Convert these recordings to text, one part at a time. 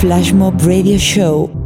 Flash Mob Radio Show.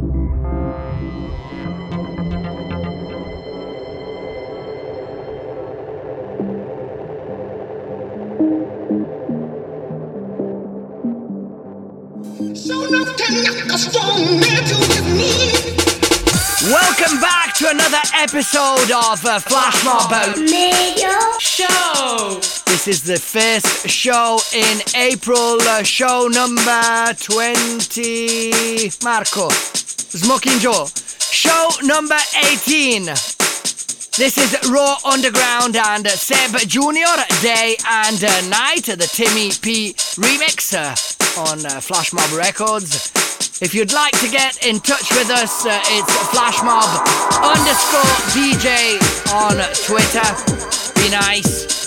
Episode of uh, Flash Mob Radio Show. This is the first show in April, uh, show number 20. Marco, Smoking Joe. Show number 18. This is Raw Underground and Sebb Junior, Day and uh, Night, the Timmy P remix uh, on uh, Flash Mob Records. If you'd like to get in touch with us, uh, it's flashmob underscore DJ on Twitter. Be nice.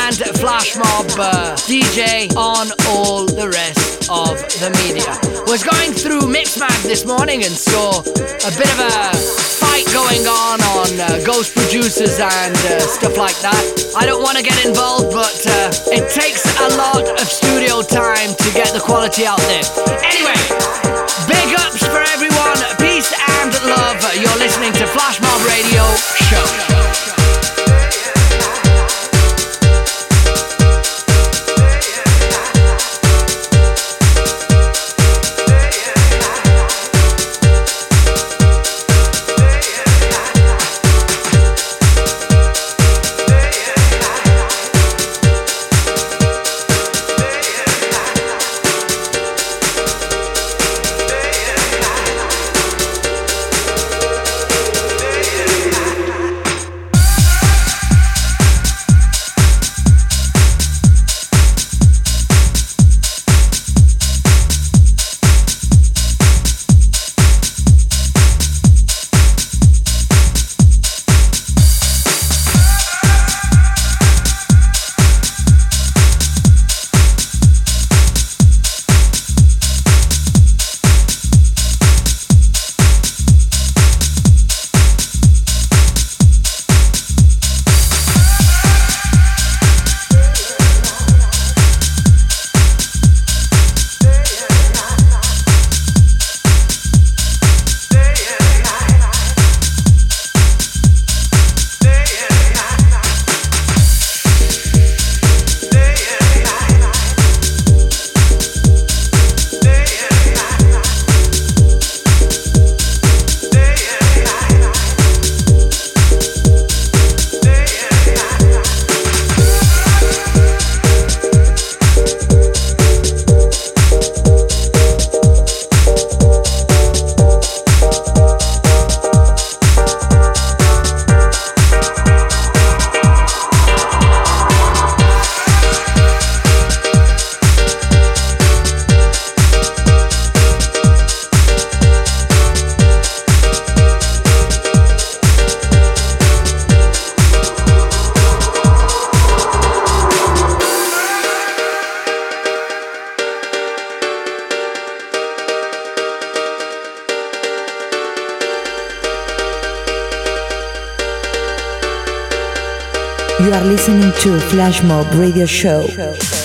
And flashmob uh, DJ on all the rest of the media. Was going through Mixmag this morning and saw a bit of a fight going on on uh, Ghost Producers and uh, stuff like that. I don't want to get involved, but uh, it takes a lot of studio time to get the quality out there. Anyway, big ups for everyone. Peace and love. You're listening to Flash Mob Radio Show. Flash Mob Radio Show.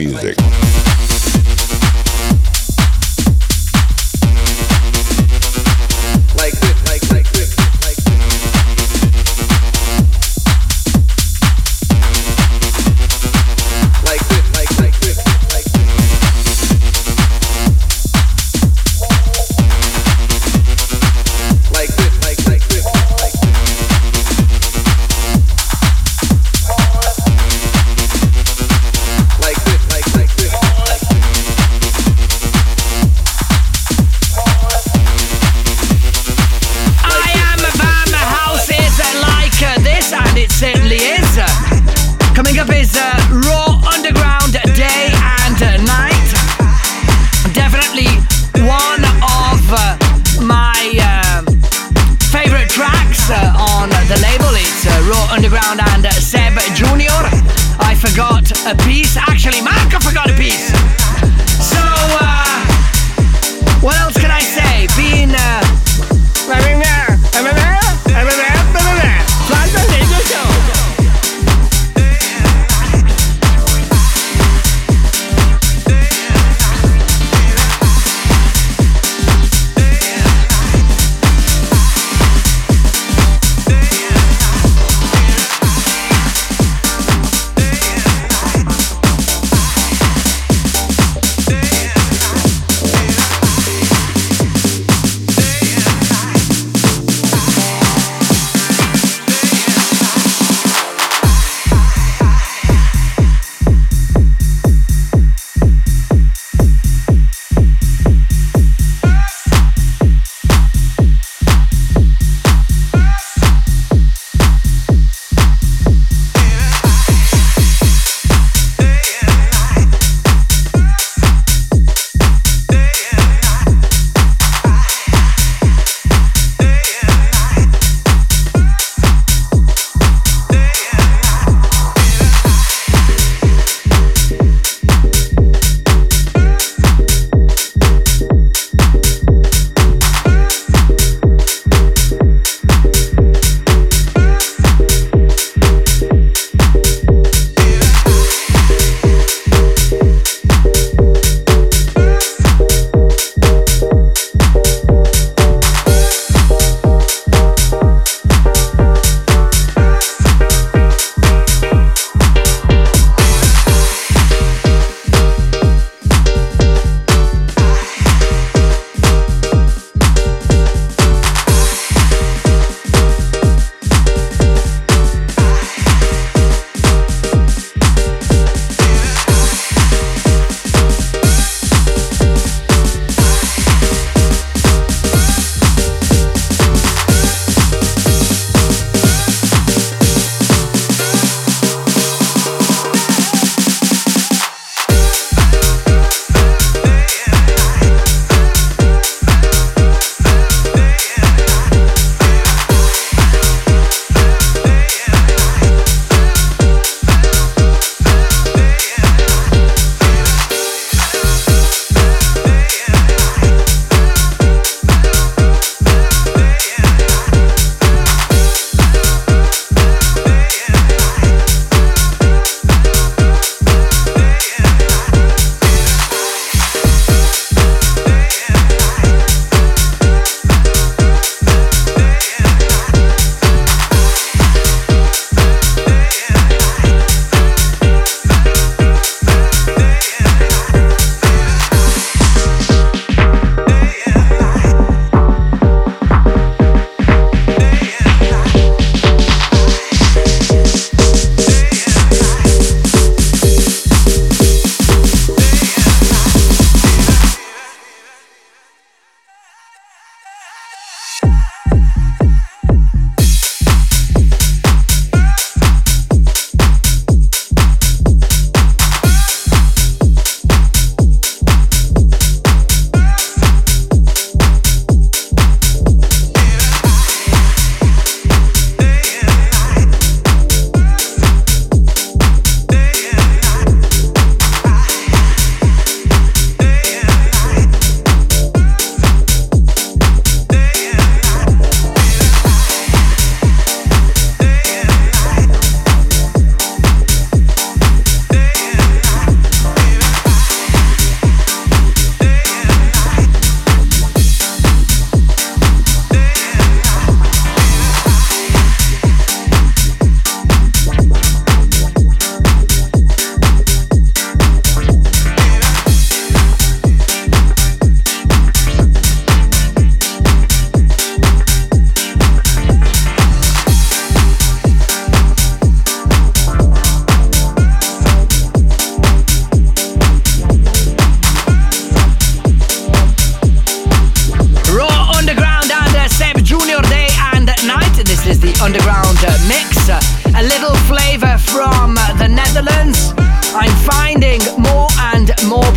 Music.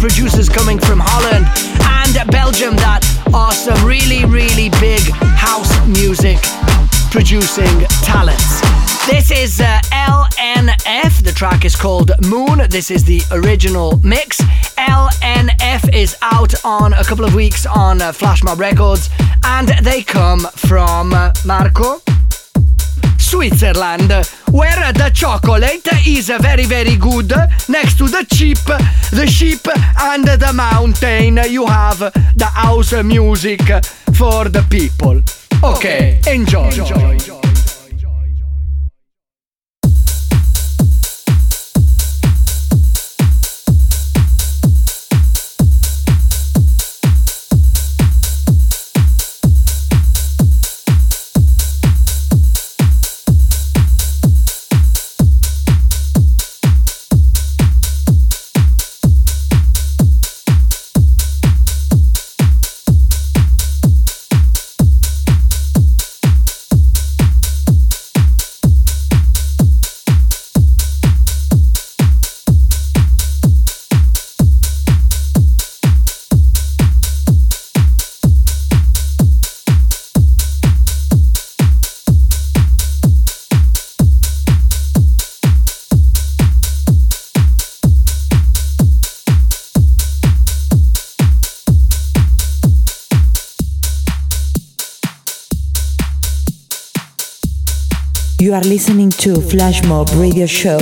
Producers coming from Holland and Belgium that are some really, really big house music producing talents. This is uh, LNF, the track is called Moon. This is the original mix. LNF is out on a couple of weeks on uh, Flashmob Records, and they come from uh, Marco. Switzerland, where the chocolate is very, very good. Next to the sheep, the sheep and the mountain, you have the house music for the people. Okay, enjoy. enjoy. You are listening to Flash Mob Radio Show.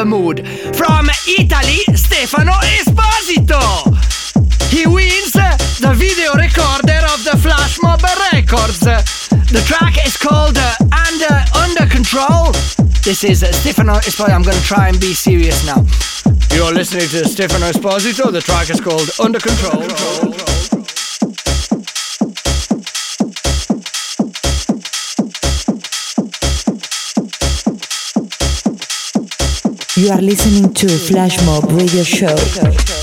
The mood. From Italy, Stefano Esposito. He wins the video recorder of the Flash Mob Records. The track is called Under Under Control. This is Stefano Esposito. I'm to try and be serious now. You're listening to Stefano Esposito. The track is called Under Control. You are listening to Flash Mob Radio Show.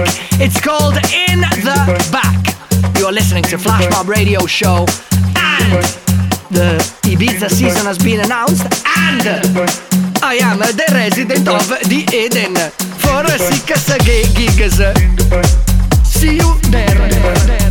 Week. It's called In the Back. You're listening to Flash Mob Radio Show, and the Ibiza season has been announced, and I am the resident of the Eden for six gigs. See you there.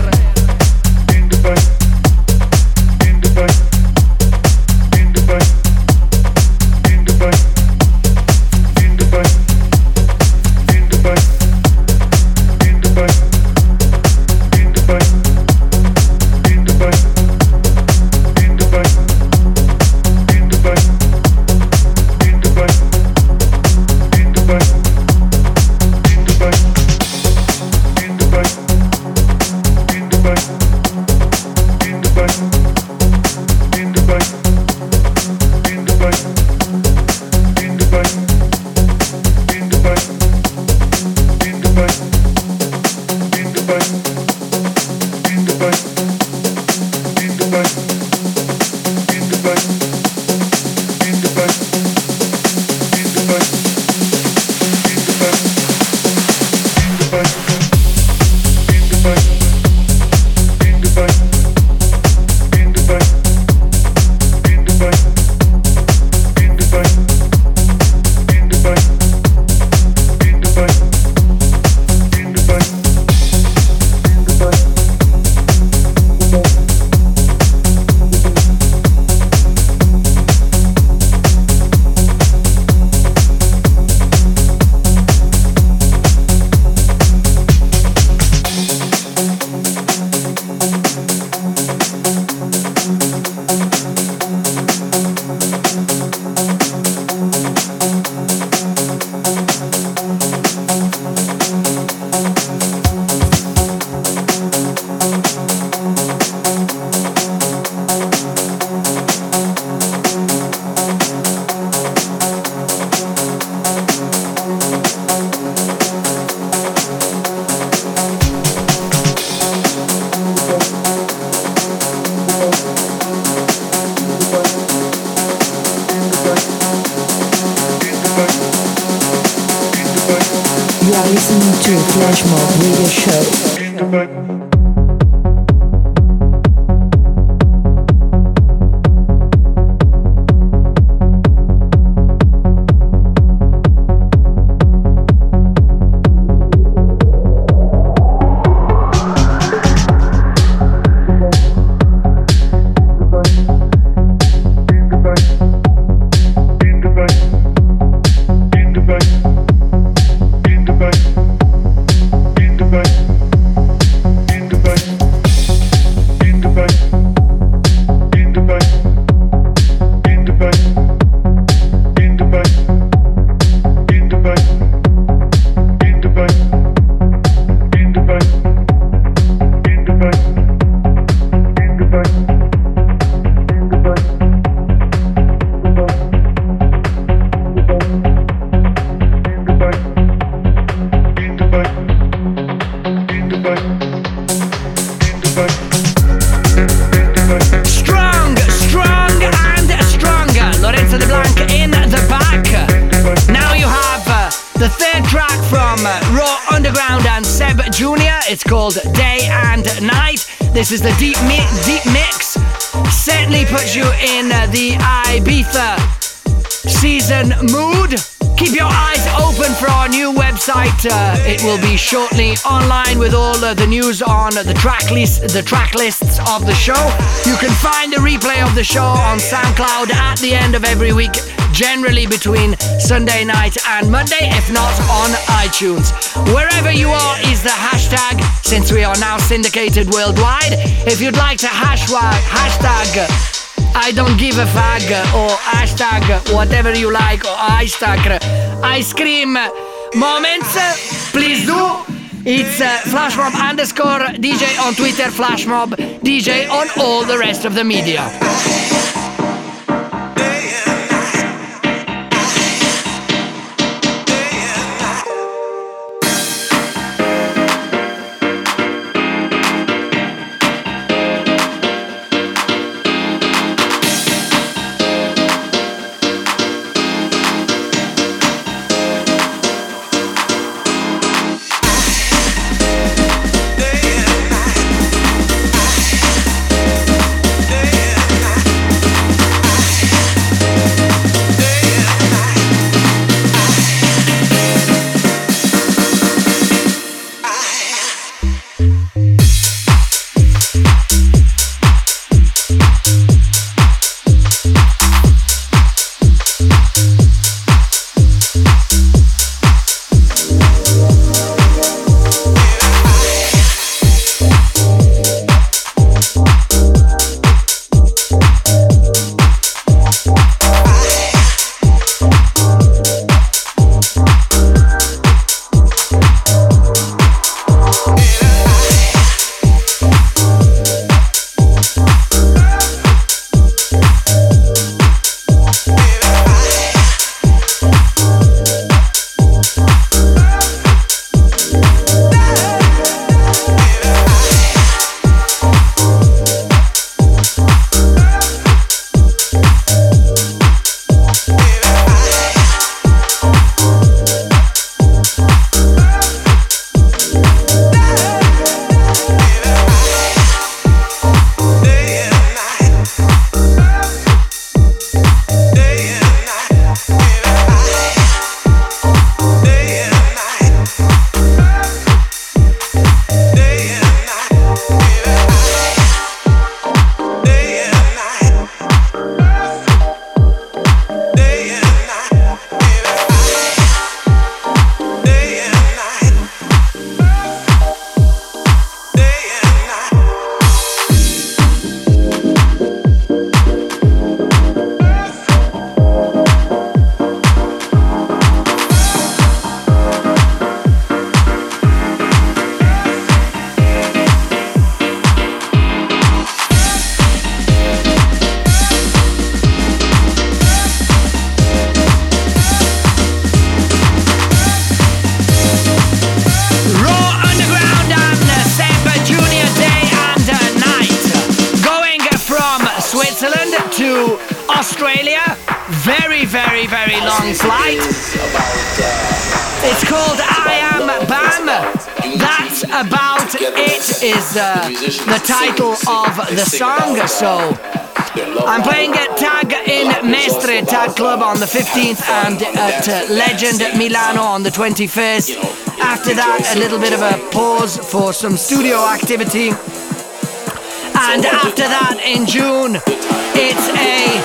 This is the deep mi- deep mix. Certainly puts you in the Ibiza season mood. Keep your eyes open for our new website. Uh, it will be shortly online with all uh, the news on the track list, the track lists of the show. You can find the replay of the show on SoundCloud at the end of every week generally between Sunday night and Monday, if not on iTunes. Wherever you are is the hashtag, since we are now syndicated worldwide. If you'd like to hashwag, hashtag I don't give a fag or hashtag whatever you like or hashtag ice cream moments, please do. It's uh, Flashmob underscore DJ on Twitter, Flashmob DJ on all the rest of the media. The title of the song. So I'm playing at Tag in Mestre Tag Club on the 15th and at uh, Legend Milano on the 21st. After that, a little bit of a pause for some studio activity. And after that, in June, it's a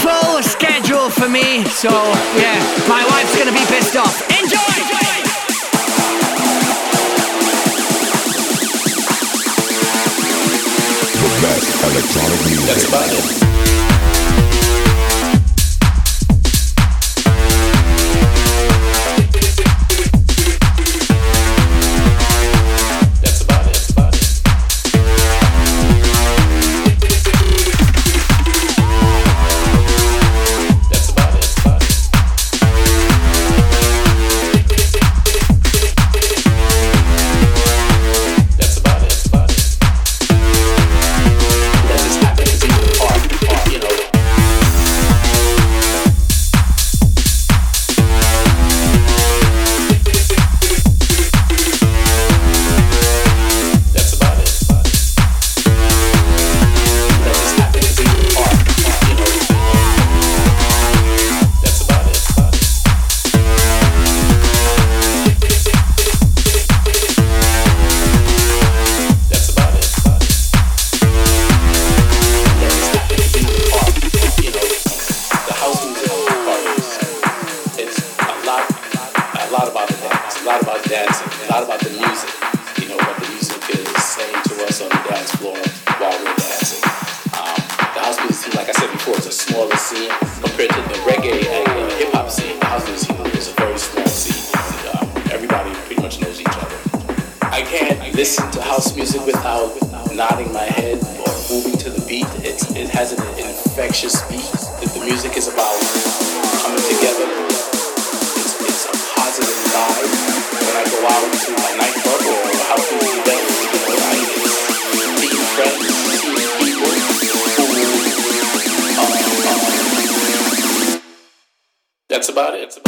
full schedule for me. So, yeah, my wife's gonna be pissed off. Enjoy! Best electronic music. That's about it. Scene compared to the reggae and uh, hip hop scene. The house music is a very small scene. And, uh, everybody pretty much knows each other. I can't listen to house music without nodding my head or moving to the beat. It's, it has an infectious beat. The music is about coming together. It's, it's a positive vibe. When I go out to my nightclub about it. That's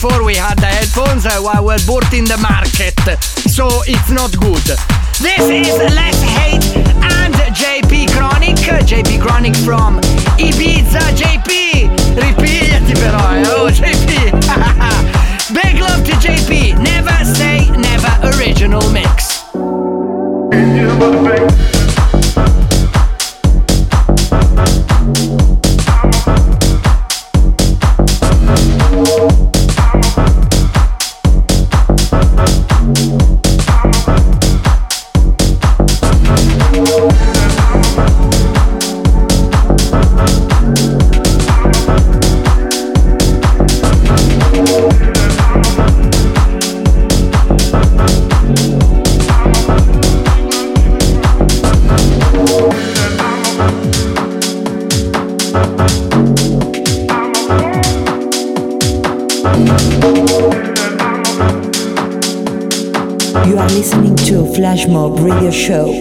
before we had the headphones, uh, we were bought in the market, so it's not good. This is Less Hate and JP Chronic. JP Chronic from Ibiza. JP, ripigliati però, eh. Oh, JP. Big love to JP. Never say never. Original mix. Mob Radio Show.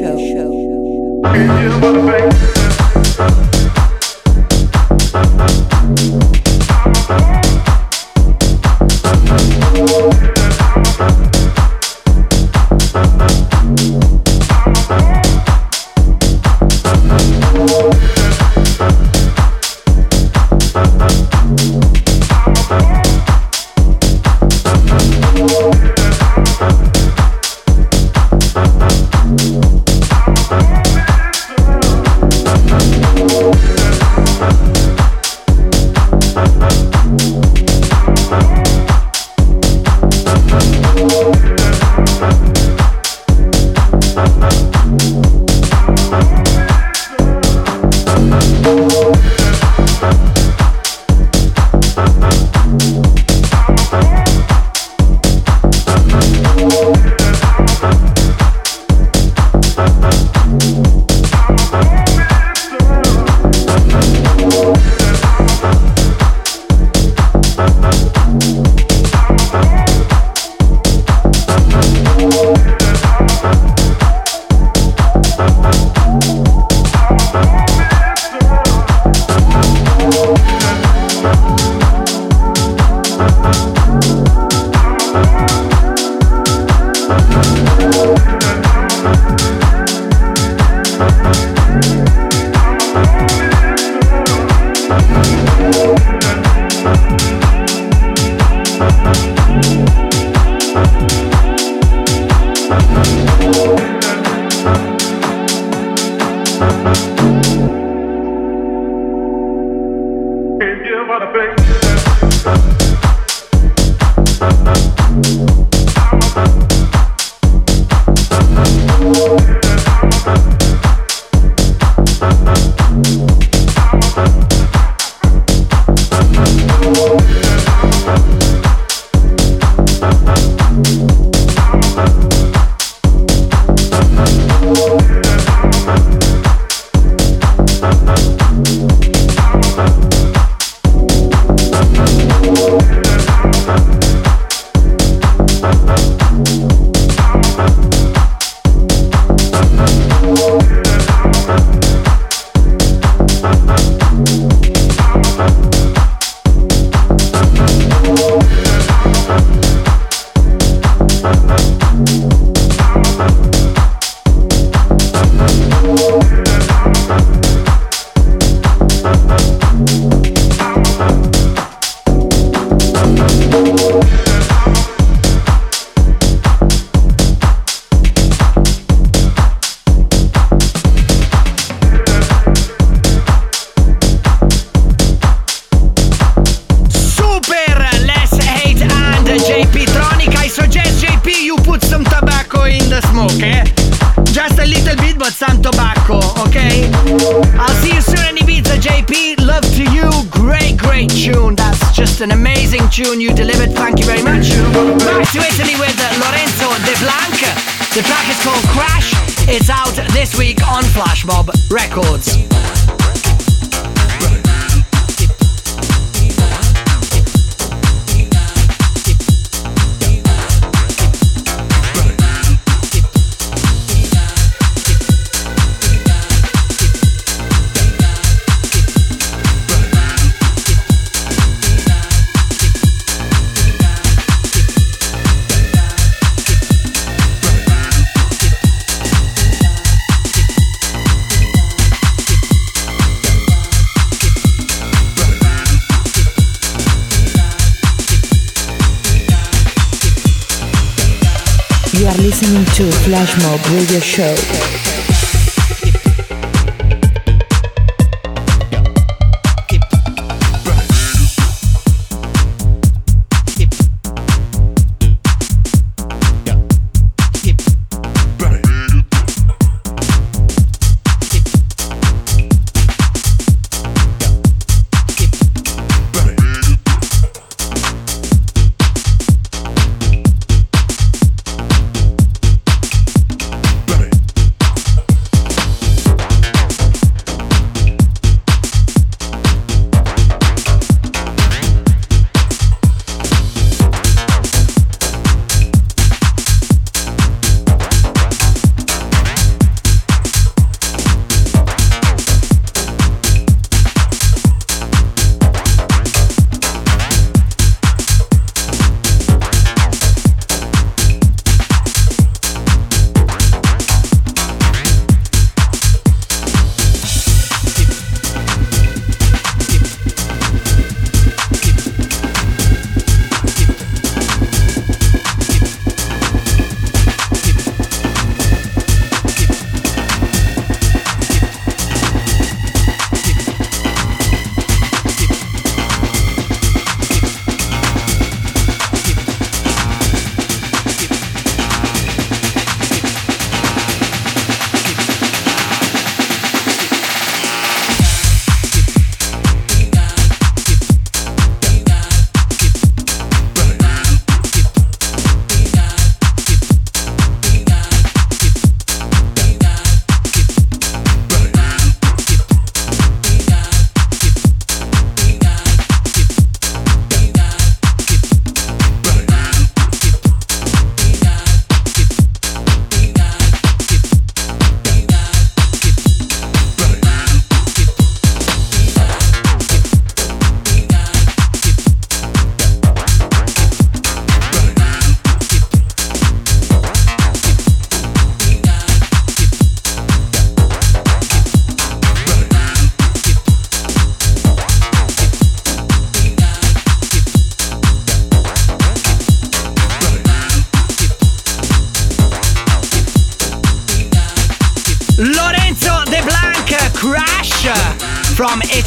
Mob Radio Show.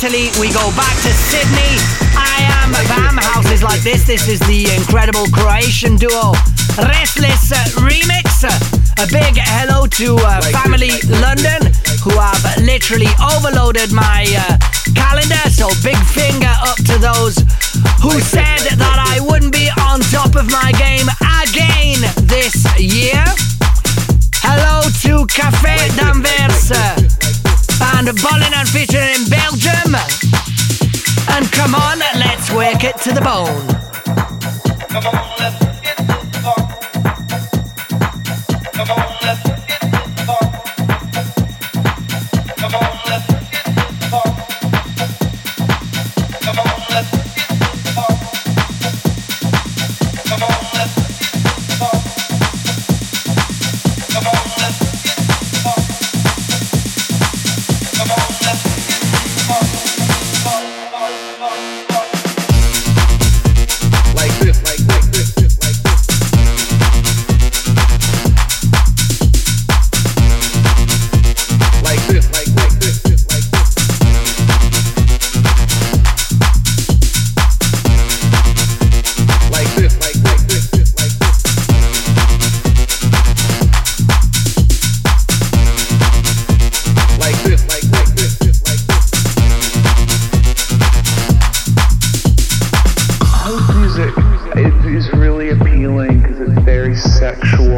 Italy, we go back to Sydney. I am Bam. Houses like this. This is the incredible Croatian duo Restless Remix. A big hello to uh, Family London, who have literally overloaded my uh, calendar. So big finger up to those who said that I wouldn't be on top of my game again this year. Hello to Café d'Anvers and Bolin and featuring in Belgium. And come on, let's work it to the bone.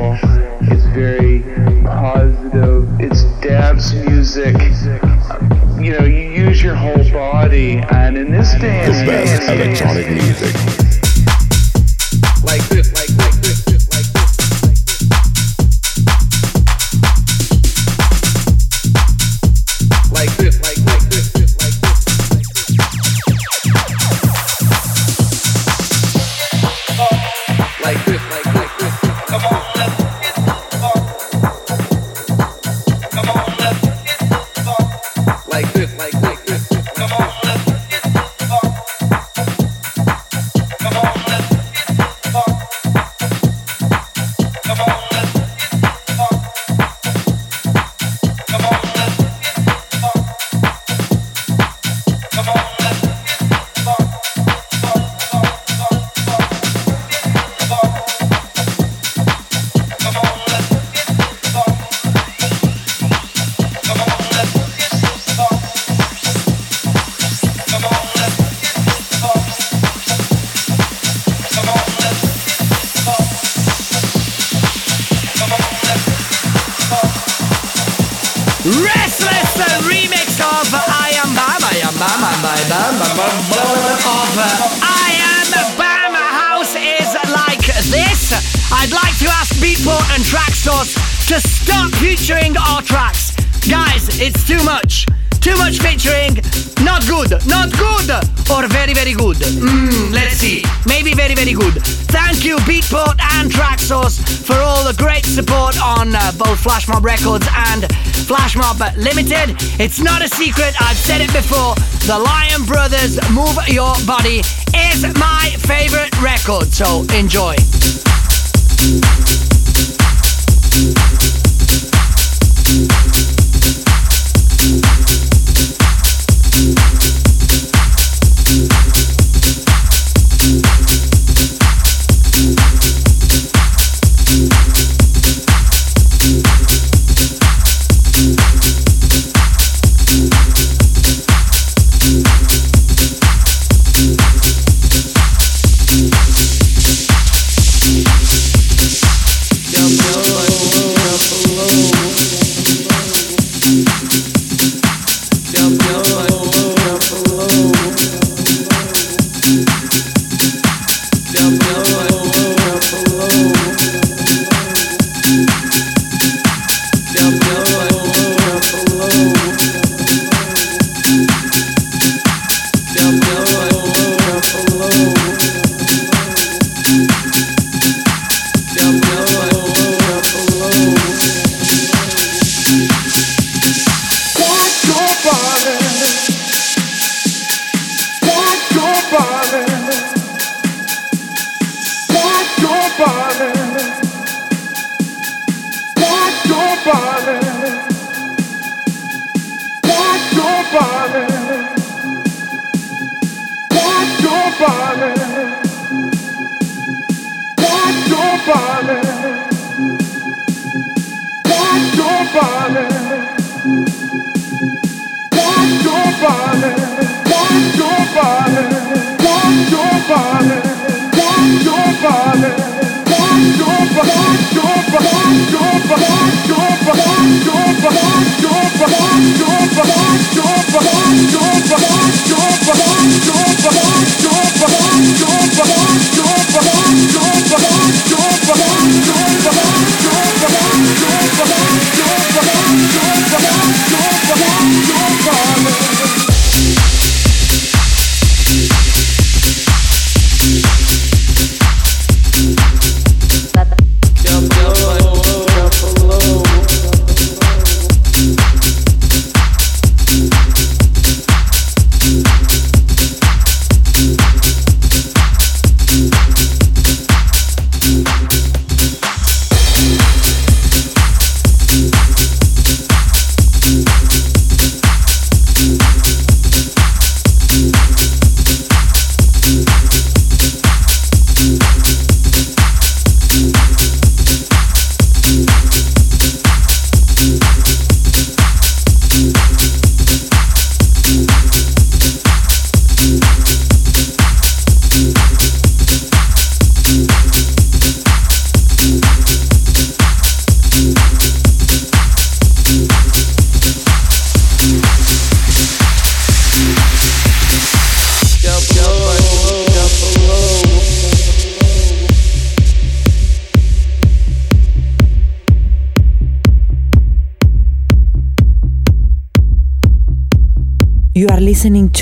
soulful. It's very positive. It's dance music. You know, you use your whole body, and in this day, the best electronic music. but limited. It's not a secret, I've said it before. The Lion Brothers Move Your Body is my favorite record, so enjoy.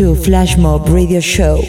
to Flashmob Radio Show.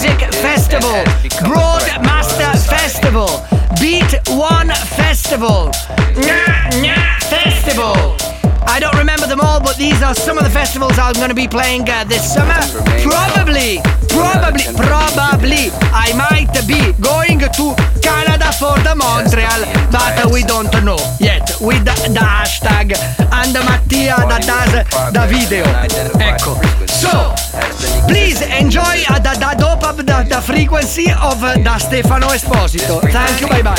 Music Festival, Broadmaster Festival, Beat One Festival, Nya Nya Festival. I don't remember them all, but these are some of the festivals I'm going to be playing uh, this summer. Probably, probably, probably, I might be going to Canada for the Montreal, but we don't know yet. With the, the hashtag and Mattia that does the video. Ecco. So, Please enjoy the, the dope of the, the frequency of uh, Da Stefano Esposito. Thank you, bye bye.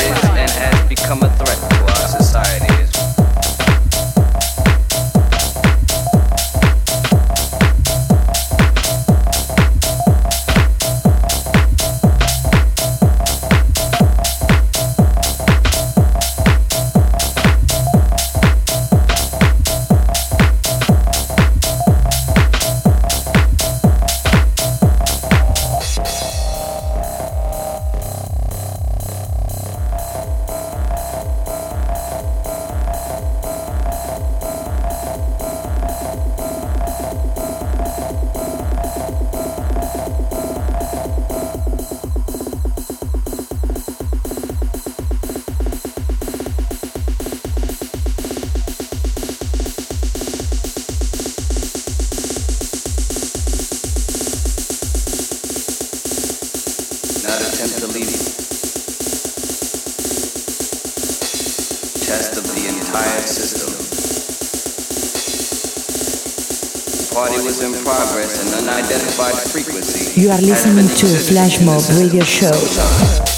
You are listening to Flashmob Radio Show.